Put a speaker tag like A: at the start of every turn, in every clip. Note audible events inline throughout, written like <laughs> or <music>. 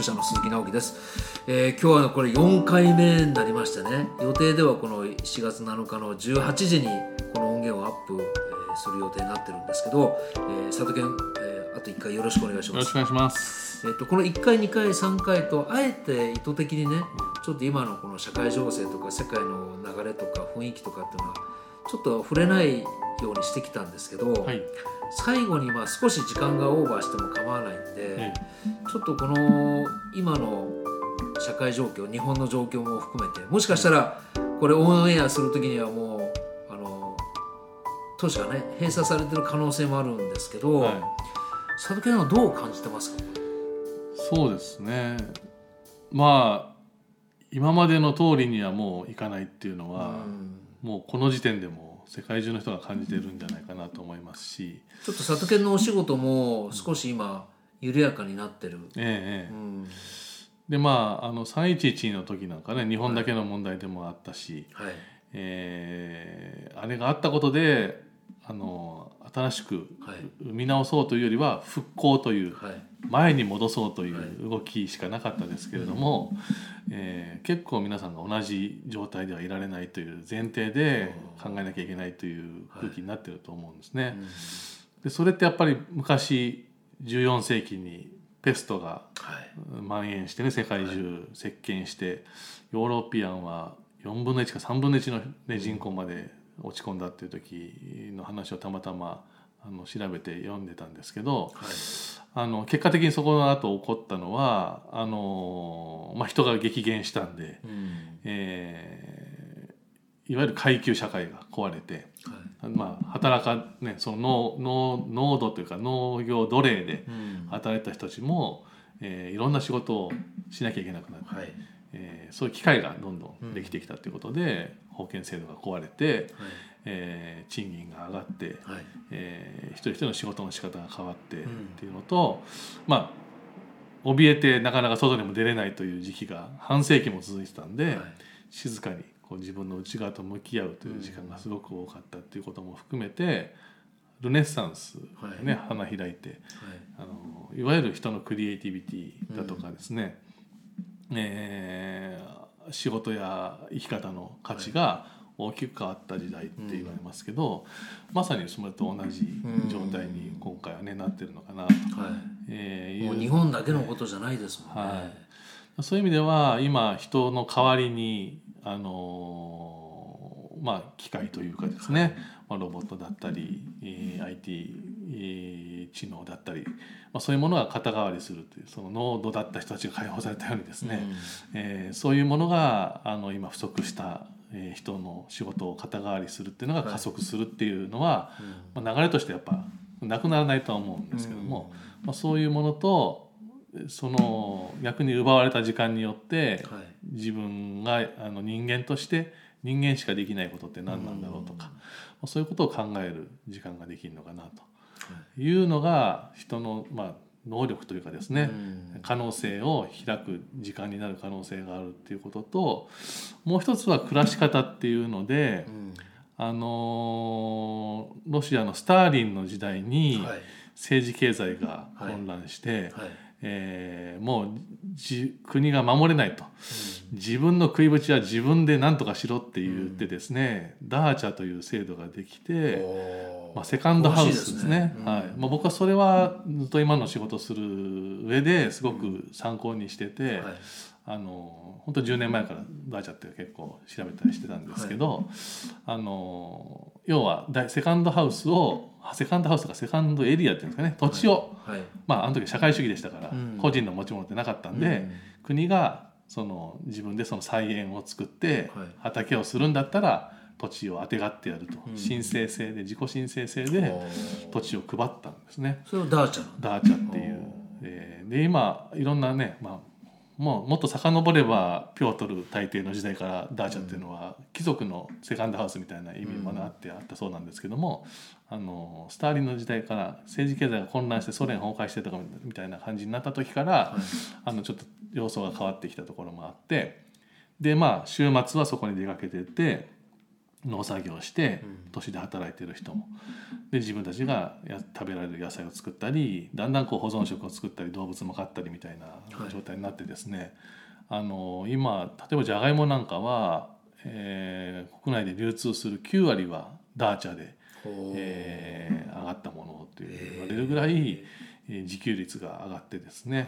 A: 編集者の鈴木直樹です、えー、今日はこれ4回目になりましてね。予定ではこの7月7日の18時にこの音源をアップ、えー、する予定になってるんですけど、えー、佐藤健、えー、あと1回よろしくお願いします。
B: よろしくお願いします。
A: えっと、この1回2回3回とあえて意図的にねちょっと今のこの社会情勢とか世界の流れとか雰囲気とかっていうのはちょっと触れないようにしてきたんですけど、はい、最後にまあ少し時間がオーバーしても構わないんで、はい、ちょっとこの今の社会状況日本の状況も含めてもしかしたらこれオンエアする時にはもうあの都市がね閉鎖されてる可能性もあるんですけど、はい、佐渡県はどう感じてますか？
B: そうですね。まあ今までの通りにはもういかないっていうのは、うもうこの時点でも世界中の人が感じてるんじゃないかなと思いますし。
A: ちょっと里犬のお仕事も少し今緩やかになってる。
B: ええ、うん、でまああの311の時なんかね日本だけの問題でもあったし、はい、えー、あれがあったことであの新しく生み直そうというよりは復興という、前に戻そうという動きしかなかったですけれども、えー、結構皆さんが同じ状態ではいられないという前提で考えなきゃいけないという空気になってると思うんですね。でそれってやっぱり昔14世紀にペストが蔓延してね世界中席巻してヨーロピアンは4分の1か3分の1の、ね、人口まで落ち込んだっていう時の話をたまたまあの調べて読んでたんですけど、はい、あの結果的にそこの後起こったのはあの、まあ、人が激減したんで、うん、えー、いわゆる階級社会が壊れて、はい、まあ、働かねその農農農というか農業奴隷で働いた人たちも、うん、えー、いろんな仕事をしなきゃいけなくなって。はい。えー、そういう機会がどんどんできてきたということで、うん、保険制度が壊れて、はい、えー、賃金が上がって、はい、えー、一人一人の仕事の仕方が変わってっていうのと、うん、まあ怯えてなかなか外にも出れないという時期が半世紀も続いてたんで、はい、静かにこう自分の内側と向き合うという時間がすごく多かったっていうことも含めて。ルネッサンスね、はい、花開いて、はい、あのいわゆる人のクリエイティビティだとかですね、えー、仕事や生き方の価値が大きく変わった時代って言われますけど、うん、まさにそれと同じ状態に今回はねなってるのかなと、はい。
A: えー、もう日本だけのことじゃないですもんね。はい、
B: そういう意味では今人の代わりにあのまあ機械というかですね、まあ、ロボットだったり、えー、IT、えー、知能だったり、まあ、そういうものが肩代わりするというその濃度だった人たちが解放されたようにですね、うん、えー、そういうものがあの今不足したえ人の仕事を肩代わりするっていうのが加速するっていうのは、まあ、流れとしてやっぱなくならないとは思うんですけども、まあ、そういうものとその逆に奪われた時間によって自分があの人間として人間しかできないことって何なんだろうとか、うん、そういうことを考える時間ができるのかなと。い。うのが人のまあ能力というかですね、うん、可能性を開く時間になる可能性があるっていうことともう一つは暮らし方っていうので、うん、あのロシアのスターリンの時代に政治経済が混乱して、はいはいえー、もうじ国が守れないと、うん、自分の食いぶちは自分で何とかしろって言ってですね、うん、ダーチャという制度ができて、まあ、セカンドハウスですね、ねうん、はい。まあ、僕はそれはずっと今の仕事する上ですごく参考にしてて、はい、あの本当10年前からダーチャって結構調べたりしてたんですけど、はい、あの要はセカンドハウスをセカンドハウスとかセカンドエリアっていうんですかね土地を、はい、まああの時社会主義でしたから、うん、個人の持ち物ってなかったんで、うん、国がその自分でその菜園を作って畑をするんだったら土地をあてがってやると、うん、申請制で自己申請制で土地を配ったんですね。
A: それダーチャ
B: ダーチャっていう。えー、で今いろんなね、まあ、もうもっと遡ればピョートル大帝の時代からダーチャっていうのは貴族のセカンドハウスみたいな意味もあってあったそうなんですけどもあのスターリンの時代から政治経済が混乱してソ連崩壊してとかみたいな感じになった時から、あのちょっと様相が変わってきたところもあってでまあ週末はそこに出かけてって農作業して都市で働いてる人も。で自分たちがや食べられる野菜を作ったりだんだんこう保存食を作ったり動物も飼ったりみたいな状態になってですね、はい、あの今例えばじゃがいもなんかは、えー、国内で流通する9割はダーチャで、えー、上がったものという言われるぐらい、えー、自給率が上がってですね、はい、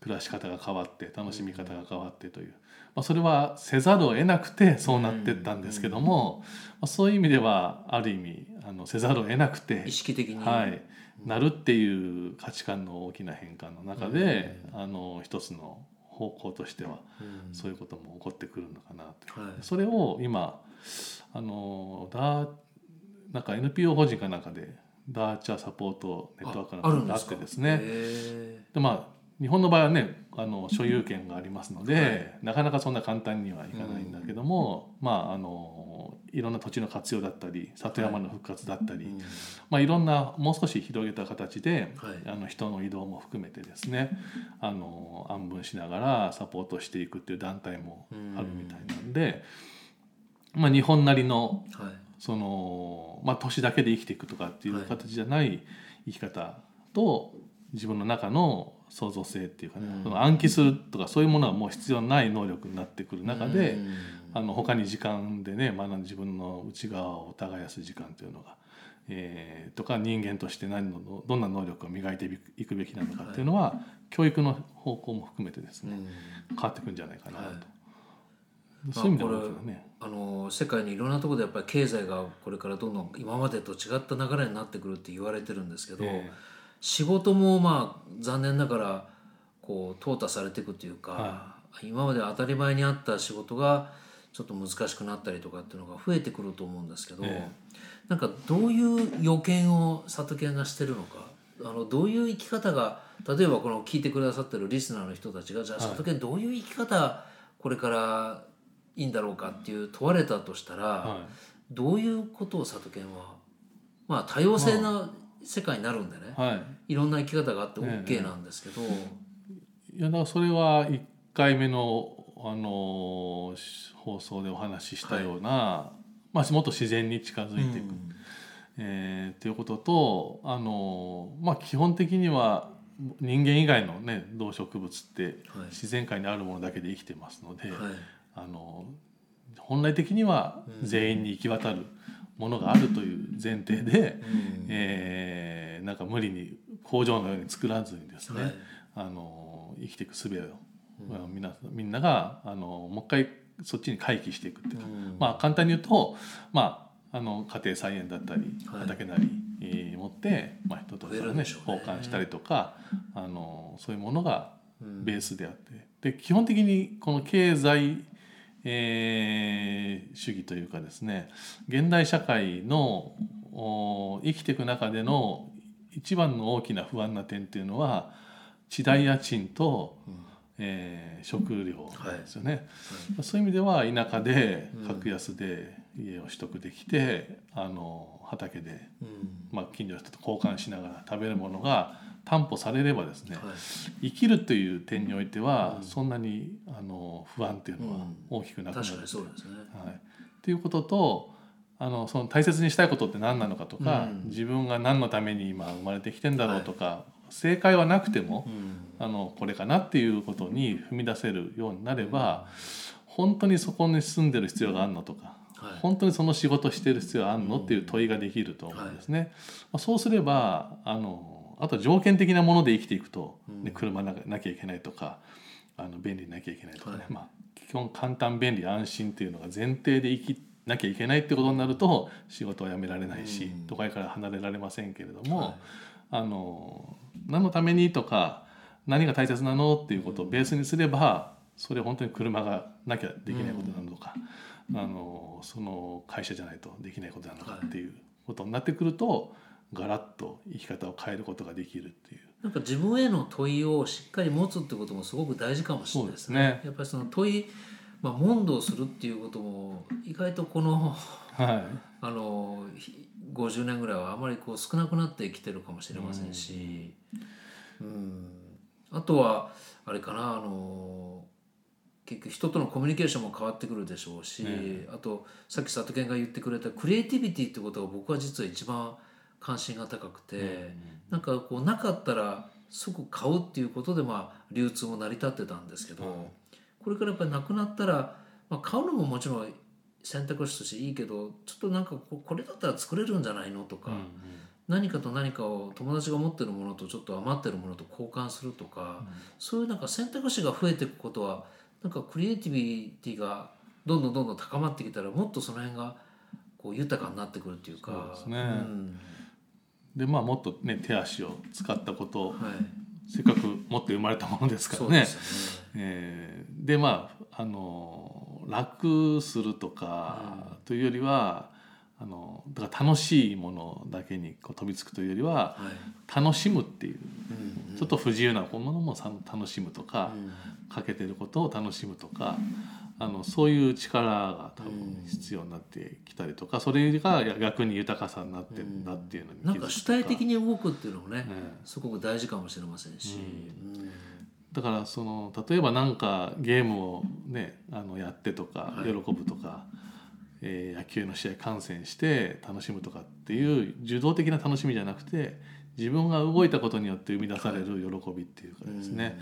B: 暮らし方が変わって楽しみ方が変わってという。まあ、それはせざるを得なくてそうなってったんですけども、まあ、そういう意味ではある意味あのせざるを得なくて
A: 意識的に、
B: はい、なるっていう価値観の大きな変化の中で、あの一つの方向としては、そういうことも起こってくるのかなと、はい、それを今あのだなんか NPO 法人かなんかでダーチャーサポートネットワークなんかがあってですね。でまあ日本の場合はねあの所有権がありますので、はい、なかなかそんな簡単にはいかないんだけども、うん、まああのいろんな土地の活用だったり里山の復活だったり、はい、まあ、いろんなもう少し広げた形で、はい、あの人の移動も含めてですねあの安分しながらサポートしていくっていう団体もあるみたいなんで、まあ、日本なりの、そのまあ、都市だけで生きていくとかっていう形じゃない生き方と自分の中の創造性っていうかね、うん、その暗記するとかそういうものはもう必要ない能力になってくる中で、うん、あの他に時間でね学んで自分の内側を耕す時間というのが、えー、とか人間として何のどんな能力を磨いていくべきなのかっていうのは、はい、教育の方向も含めてですね、うん、変わってくんじゃないかなと。はい。
A: そういう意味ではね、あの世界にいろんなところでやっぱり経済がこれからどんどん今までと違った流れになってくるって言われてるんですけど、えー仕事もまあ残念ながらこう淘汰されていくというか、はい、今まで当たり前にあった仕事がちょっと難しくなったりとかっていうのが増えてくると思うんですけど、ええ、なんかどういう予見を里犬がしてるのかあのどういう生き方が例えばこの聞いてくださってるリスナーの人たちがじゃあ里犬どういう生き方これからいいんだろうかっていう問われたとしたら、はい、どういうことを里犬はまあ多様性な世界になるんでね、はい、いろんな生き方があって OK なんですけど、い
B: やだからそれは1回目の、あの放送でお話ししたような、はい、まあ、もっと自然に近づいていく、うん、えー、ということと、あのまあ、基本的には人間以外の、ね、動植物って自然界にあるものだけで生きてますので、はい、あの本来的には全員に行き渡る。うんものがあるという前提で、うん、えー、なんか無理に工場のように作らずにですね、はい、あの生きていく術を、うん、みんなみんながあのもう一回そっちに回帰していくっていうか、うん、まあ簡単に言うと、まあ、あの家庭菜園だったり畑なり、えー、持って、まあ、人と人ね、ね、交換したりとかあのそういうものがベースであって、で基本的にこの経済えー、主義というかですね現代社会の生きていく中での一番の大きな不安な点っていうのは地代家賃と、うん、えー、食料ですよね、はい。はい、そういう意味では田舎で格安で家を取得できて、うん、あの畑で、うん、まあ、近所の人と交換しながら食べるものが担保されればですね、はい、生きるという点においては、そんなにあの不安っていうのは大きくなくなる、うん、確かにそうですね、はい。っていうこととあのその大切にしたいことって何なのかとか、うん、自分が何のために今生まれてきてんだろうとか、はい、正解はなくても、うん、あのこれかなっていうことに踏み出せるようになれば、本当にそこに住んでる必要があるのとか。はい、本当にその仕事してる必要あるのっていう問いができると思うんですね。まあ、そうすればあのあと条件的なもので生きていくと、ね、車ななきゃいけないとかあの便利なきゃいけないとかね、はい、まあ、基本簡単便利安心っていうのが前提で生きなきゃいけないってことになると仕事は辞められないし、うん、都会から離れられませんけれども、はい、あの何のためにとか何が大切なのっていうことをベースにすればそれ本当に車がなきゃできないことなのか、うん、あのその会社じゃないとできないことなのかっていうことになってくると、ガラッと生き方を変えることができるっていう。
A: なんか自分への問いをしっかり持つってこともすごく大事かもしれないですね。すね。やっぱりその問い、まあ、問答するっていうことも意外とこの、はい、あの50年ぐらいはあまりこう少なくなってきてるかもしれませんし、うん、うんあとはあれかなあの結局人とのコミュニケーションも変わってくるでしょうし、ね、あとさっき里健が言ってくれたクリエイティビティってことが僕は実は一番関心が高くて、うん、なんかこうなかったら即買うっていうことでまあ流通も成り立ってたんですけど、これからやっぱりなくなったら、まあ、買うのももちろん選択肢としていいけどちょっとなんかこれだったら作れるんじゃないのとか、うんうん、何かと何かを友達が持ってるものとちょっと余ってるものと交換するとか、うん、そういうなんか選択肢が増えていくことはなんかクリエイティビティがどんどんどんどん高まってきたらもっとその辺がこう豊かになってくるっていうか。
B: そうですね、うんでまあもっとね手足を使ったことを、はい、せっかく持って生まれたものですからね。ね。えー、でまああの楽するとかというよりは、あのだから楽しいものだけにこう飛びつくというよりは、はい、楽しむっていう、うんうん、ちょっと不自由なものも楽しむとか、うん、欠けてることを楽しむとか。あのそういう力が多分必要になってきたりとか、それが逆に豊かさになってるんだっていうのに
A: なんか主体的に動くっていうのもね、すごく大事かもしれませんし、
B: だからその例えば何かゲームをねあのやってとか喜ぶとか、はい、えー、野球の試合観戦して楽しむとかっていう受動的な楽しみじゃなくて自分が動いたことによって生み出される喜びっていうかですね、はい、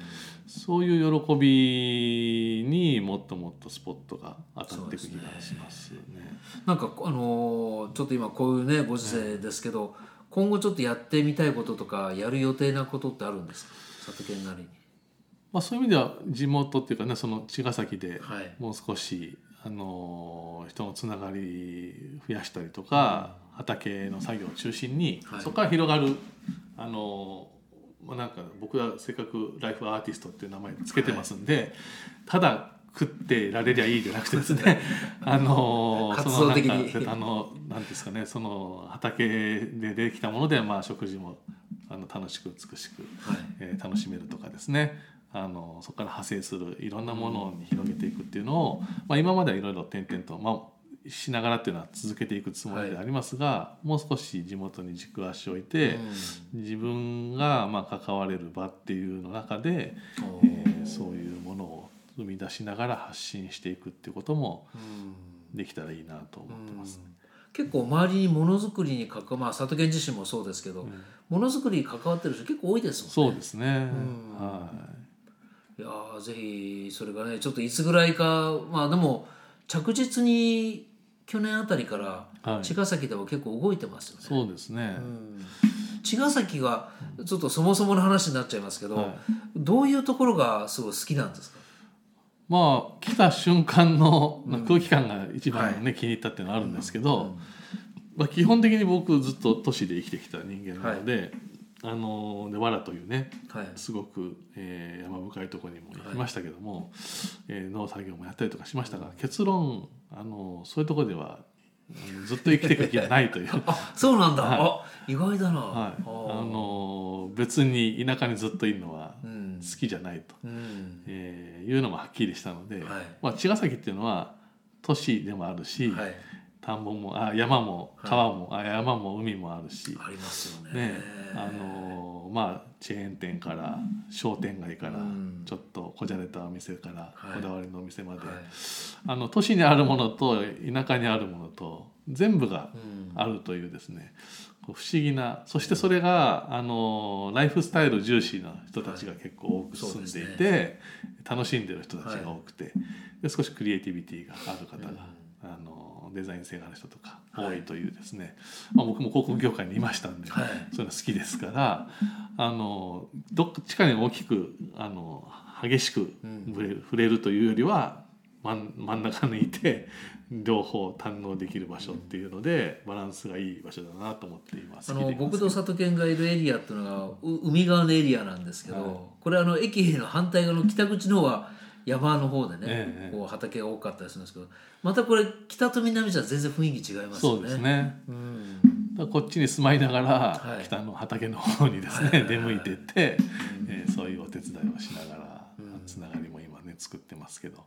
B: そういう喜びにもっともっとスポットが当たっていく気がしますね。すね
A: なんかあのちょっと今こういうねご時世ですけど、はい、今後ちょっとやってみたいこととかやる予定なことってあるんですか？里県なりに。
B: まあ、そういう意味では地元っていうかねその茅ヶ崎でもう少し、はい、あの人のつながり増やしたりとか、畑の作業を中心に、はい、そこから広がるあのまあ、なんか僕はせっかくライフアーティストっていう名前つけてますんで、はい、ただ食ってられりゃいいじゃなくてですね <laughs> あの
A: そのなんか
B: あのなんですかねその畑でできたものでまあ食事もあの楽しく美しく、はい、えー、楽しめるとかですねあのそこから派生するいろんなものに広げていくっていうのを、まあ、今まではいろいろ点々と、まあ、しながらっていうのは続けていくつもりでありますが、はい、もう少し地元に軸足を置いて、うん、自分がまあ関われる場っていうの中で、えー、そういうものを生み出しながら発信していくっていうこともできたらいいなと思ってます。うん
A: 結構周りにものづくりに関わまあ里見自身もそうですけど、ものづくりに関わってる人結構多いです
B: もんね。そうですね。は
A: い。いやぜひそれがねちょっといつぐらいかまあでも着実に去年あたりから茅ヶ崎では結構動いてますよね。
B: そうですね、
A: 茅ヶ崎がちょっとそもそもの話になっちゃいますけど、はい、どういうところがすごい好きなんですか？
B: まあ来た瞬間の空気感が一番ね、うんはい、気に入ったっていうのはあるんですけど、うん、まあ、基本的に僕ずっと都市で生きてきた人間なので、はいあので藁というね、はい、すごく、えー、山深いところにも行きましたけども、はい、えー、農作業もやったりとかしましたが、結論あのそういうところではずっと生きていく気はないという。<laughs>
A: あそうなんだ、
B: は
A: い、意外だな、
B: はい、あの別に田舎にずっといるのは好きじゃないと、うん、えー、いうのもはっきりしたので、はい、まあ、茅ヶ崎っていうのは都市でもあるし、はい田んぼもあ山も川も、はい、あ山も海もあるし。
A: ありますよね、ね、
B: あのまあチェーン店から商店街からちょっとこじゃれたお店からこだわりのお店まで、はい、あの都市にあるものと田舎にあるものと全部があるというですね、不思議なそしてそれがあのライフスタイル重視な人たちが結構多く住んでいて、ね、楽しんでる人たちが多くて、で少しクリエイティビティがある方が、あのデザイン性がある人とか多いというですね、はい、まあ、僕も広告業界にいましたんで、はい、そういうの好きですからあのどっちかに大きくあの激しく触れる,、触れるというよりは真真ん中にいて両方堪能できる場所っていうのでバランスがいい場所だなと思っています。
A: あの僕と里犬がいるエリアっていうのが海側のエリアなんですけど、はい、これあの駅の反対側の北口の方は山の方でね、ええ、こう畑が多かったりするんですけどまたこれ北と南じゃ全然雰囲気違いますよ
B: ね。そうですね、うん、こっちに住まいながら、北の畑の方にですね、出向いてって、えー、そういうお手伝いをしながら、うん、つながりも今ね作ってますけど。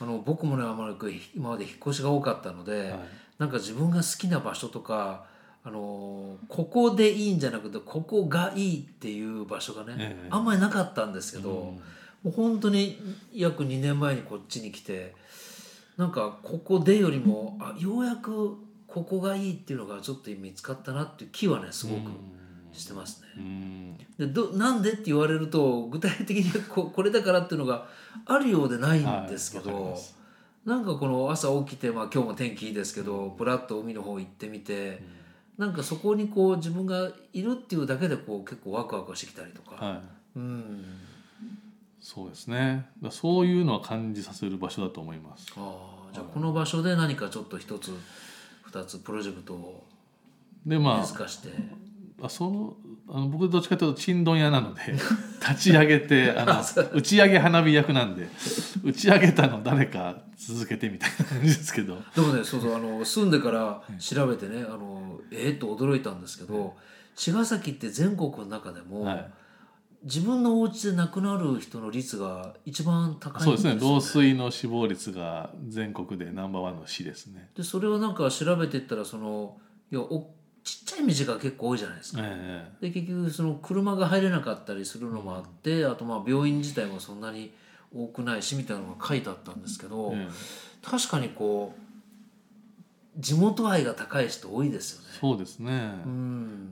A: あの僕もねあまり今まで引っ越しが多かったので、はい、なんか自分が好きな場所とかあのここでいいんじゃなくてここがいいっていう場所がね、ええ、あんまりなかったんですけど、うん、もう本当に約2年前にこっちに来てなんかここでよりもあようやくこここがいいっていうのがちょっと見つかったなっていう気はねすごくしてますね。でどなんでって言われると具体的にここれだからっていうのがあるようでないんですけど、はい、なんかこの朝起きて、まあ、今日も天気いいですけどぶらっと海の方行ってみて、うん、なんかそこにこう自分がいるっていうだけでこう結構ワクワクしてきたりとか。はい、うん
B: そうですね。そういうのは感じさせる場所だと思います。
A: ああじゃあこの場所で何かちょっと一つ二つプロジェクトを
B: でまあして。あそのあの僕どっちかというとちんどん屋なので <laughs> 立ち上げてあの打ち上げ花火役なんで打ち上げたの誰か続けてみたいな感じですけど。
A: でもねそうそうあの住んでから調べてね、あのえー、っと驚いたんですけど、茅ヶ崎って全国の中でも、はい自分のお家で亡くなる人の率が一番高いんです、ね、
B: そうですね。老衰の死亡率が全国でナンバーワンの市ですね。
A: でそれをなんか調べていったらそのいやおちっちゃい道が結構多いじゃないですか、えー、で結局その車が入れなかったりするのもあって、うん、あとまあ病院自体もそんなに多くないしみたいなのが書いてあったんですけど、えー、確かにこう地元愛が高い人多いですよね。
B: そうですね。うん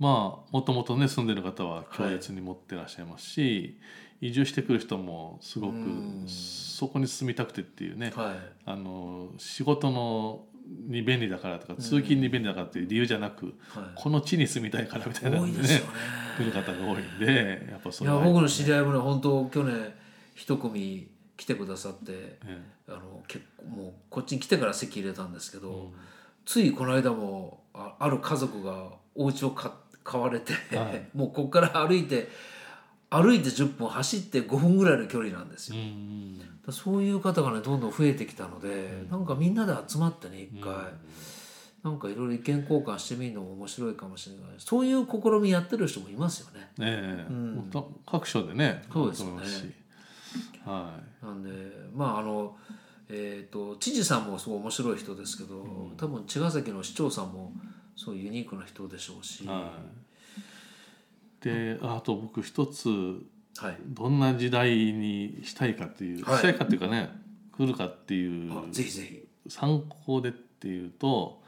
B: まあもともとね住んでる方は強烈に持ってらっしゃいますし、はい、移住してくる人もすごくそこに住みたくてっていうね、はい、あの仕事のに便利だからとか通勤に便利だからっていう理由じゃなく、はい、この地に住みたいからみたいな
A: ねね。<laughs>
B: 来る方が多いんでやっぱ
A: それいや僕の知り合いもね本当去年一組来てくださって、あの結構もうこっちに来てから籍入れたんですけど、うん、ついこの間もあある家族がお家を買って買われて、はい、もうここから歩いて歩いて10分走って5分ぐらいの距離なんですよ。うそういう方がねどんどん増えてきたので、うん、なんかみんなで集まってね一回、うん、なんかいろいろ意見交換してみるのも面白いかもしれない。そういう試みやってる人もいますよね。
B: ええ。うん、各所でね
A: そうですよね。はい、なんでまああのえーと、知事さんもすごい面白い人ですけど、多分茅ヶ崎の市長さんもそうユニークな人でしょうし、は
B: い、であと僕一つ、はい、どんな時代にしたいかっていう、はい、したいかっていうかね来るかっていう
A: ぜひぜひ。
B: 参考でっていうと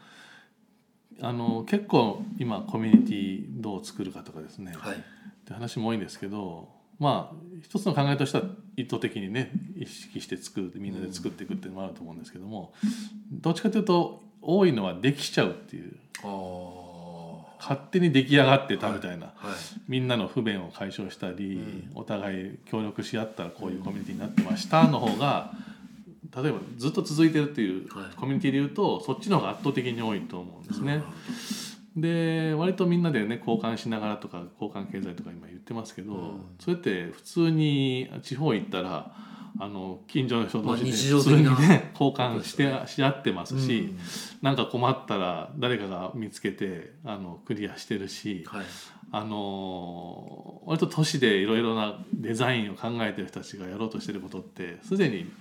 B: あの結構今コミュニティどう作るかとかですね、はい、って話も多いんですけどまあ一つの考えとしては意図的にね意識して作るみんなで作っていくっていうのもあると思うんですけども、どっちかというと多いのはできちゃうっていう勝手に出来上がってたみたいな、はいはい、みんなの不便を解消したり、うん、お互い協力し合ったらこういうコミュニティになってましたの方が例えばずっと続いてるっていうコミュニティでいうとそっちの方が圧倒的に多いと思うんですね。で割とみんなでね交換しながらとか交換経済とか今言ってますけど、うん、それって普通に地方行ったらあの近所の人同士で普通にね交換してし合ってますし、うん、なんか困ったら誰かが見つけてあのクリアしてるし、はい、あの割と都市でいろいろなデザインを考えてる人たちがやろうとしてることってすでに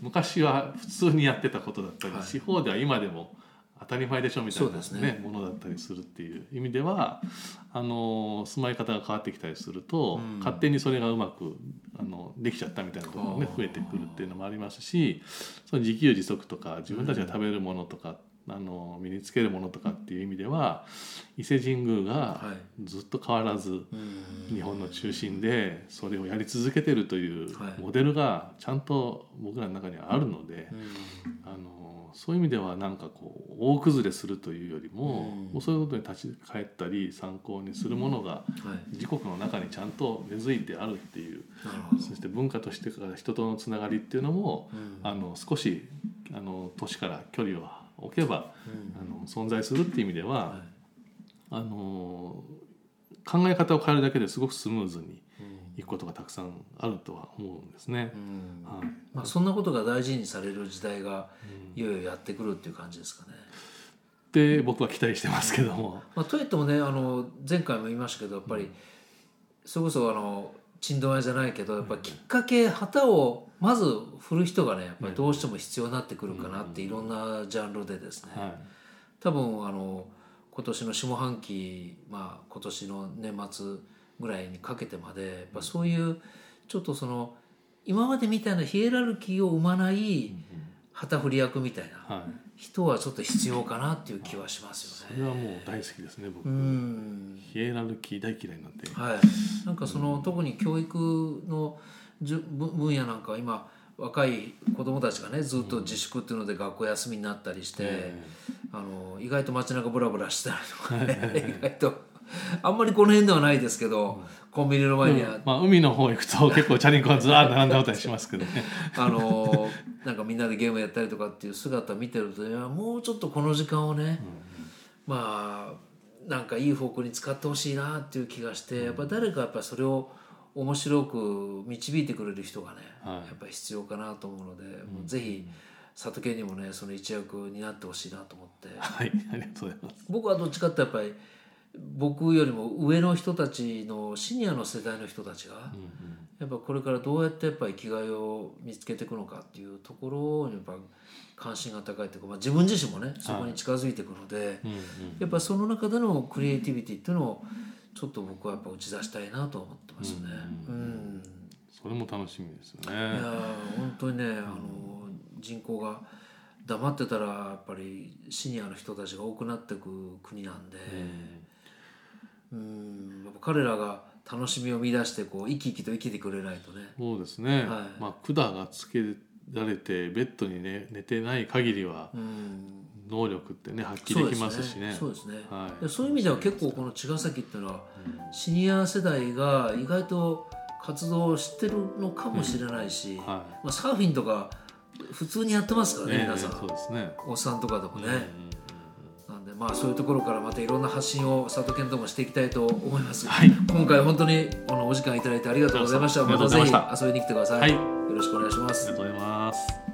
B: 昔は普通にやってたことだったり、はい、地方では今でも当たり前でしょみたいなね、ねものだったりするっていう意味ではあの住まい方が変わってきたりすると、うん、勝手にそれがうまくあのできちゃったみたいなところがね増えてくるっていうのもありますしその自給自足とか自分たちが食べるものとか、うん、あの身につけるものとかっていう意味では伊勢神宮がずっと変わらず日本の中心でそれをやり続けてるというモデルがちゃんと僕らの中にはあるので。あのそういう意味ではなんかこう大崩れするというよりも,、もうそういうことに立ち返ったり参考にするものが自国の中にちゃんと根付いてあるっていう、そして文化としてから人とのつながりっていうのも、あの少しあの都市から距離を置けば、あの存在するっていう意味では、あの考え方を変えるだけですごくスムーズにいくことがたくさんあるとは思うんですね。
A: はい。まあ、そんなことが大事にされる時代がいよいよやってくるっていう感じですかね。
B: で僕は期待してますけども。
A: まあ、といってもねあの前回も言いましたけどやっぱり、それこそあの珍道屋じゃないけどやっぱきっかけ旗をまず振る人がねやっぱりどうしても必要になってくるかなっていろんなジャンルでですね、はい、多分あの今年の下半期、まあ、今年の年末ぐらいにかけてまでやっぱそういうちょっとその今までみたいなヒエラルキーを生まない旗振り役みたいな、人はちょっと必要かなっていう気はします
B: よね。それはもう大好きですね僕。ヒエラルキー大嫌いなんで。
A: はい。なんかその、特に教育のじゅ分野なんか今若い子供たちがねずっと自粛っていうので学校休みになったりして、あの意外と街中ブラブラしてたりとかね意外とあんまりこの辺ではないですけど、コンビニの前には、
B: まあ、海の方行くと結構チャリンコがずらっと並んであったりしますけどね。
A: あの <laughs> なんかみんなでゲームやったりとかっていう姿見てるといや <laughs> もうちょっとこの時間をね、うん、まあなんかいい方向に使ってほしいなっていう気がして、やっぱ誰かやっぱそれを面白く導いてくれる人がね、はい、やっぱり必要かなと思うので、うん、もうぜひ里家にもねその一役になってほしいなと思って、
B: はい、ありがとうございます。
A: 僕はどっちかってやっぱり僕よりも上の人たちのシニアの世代の人たちが、やっぱこれからどうやってやっぱ生きがいを見つけていくのかっていうところにやっぱ関心が高いというか、まあ、自分自身もねそこに近づいていくので、やっぱその中でのクリエイティビティっていうのをちょっと僕はやっぱ打ち出したいなと思ってますね。うん、うん、
B: それも楽しみですよね。
A: いや本当にね、あの人口が黙ってたらやっぱりシニアの人たちが多くなっていく国なんで、うん、彼らが楽しみを見出してこう生き生きと生きてくれないとね。
B: そうですね。はい、まあ管がつけられてベッドにね寝てない限りは。うん能力ってね発揮できますしね。
A: そうですね。はい、そういう意味では結構この茅ヶ崎っていうのは、シニア世代が意外と活動してるのかもしれないし、はい、まあ、サーフィンとか普通にやってますからね、皆さん。
B: そうですね。
A: おっさんとかでもね。なんでまあそういうところからまたいろんな発信を佐藤健ともしていきたいと思います。はい、今回本当にこのお時間いただいてありがとうございました。またぜひ遊びに来てください。はい、よろしくお願いします。
B: ありがとうございます。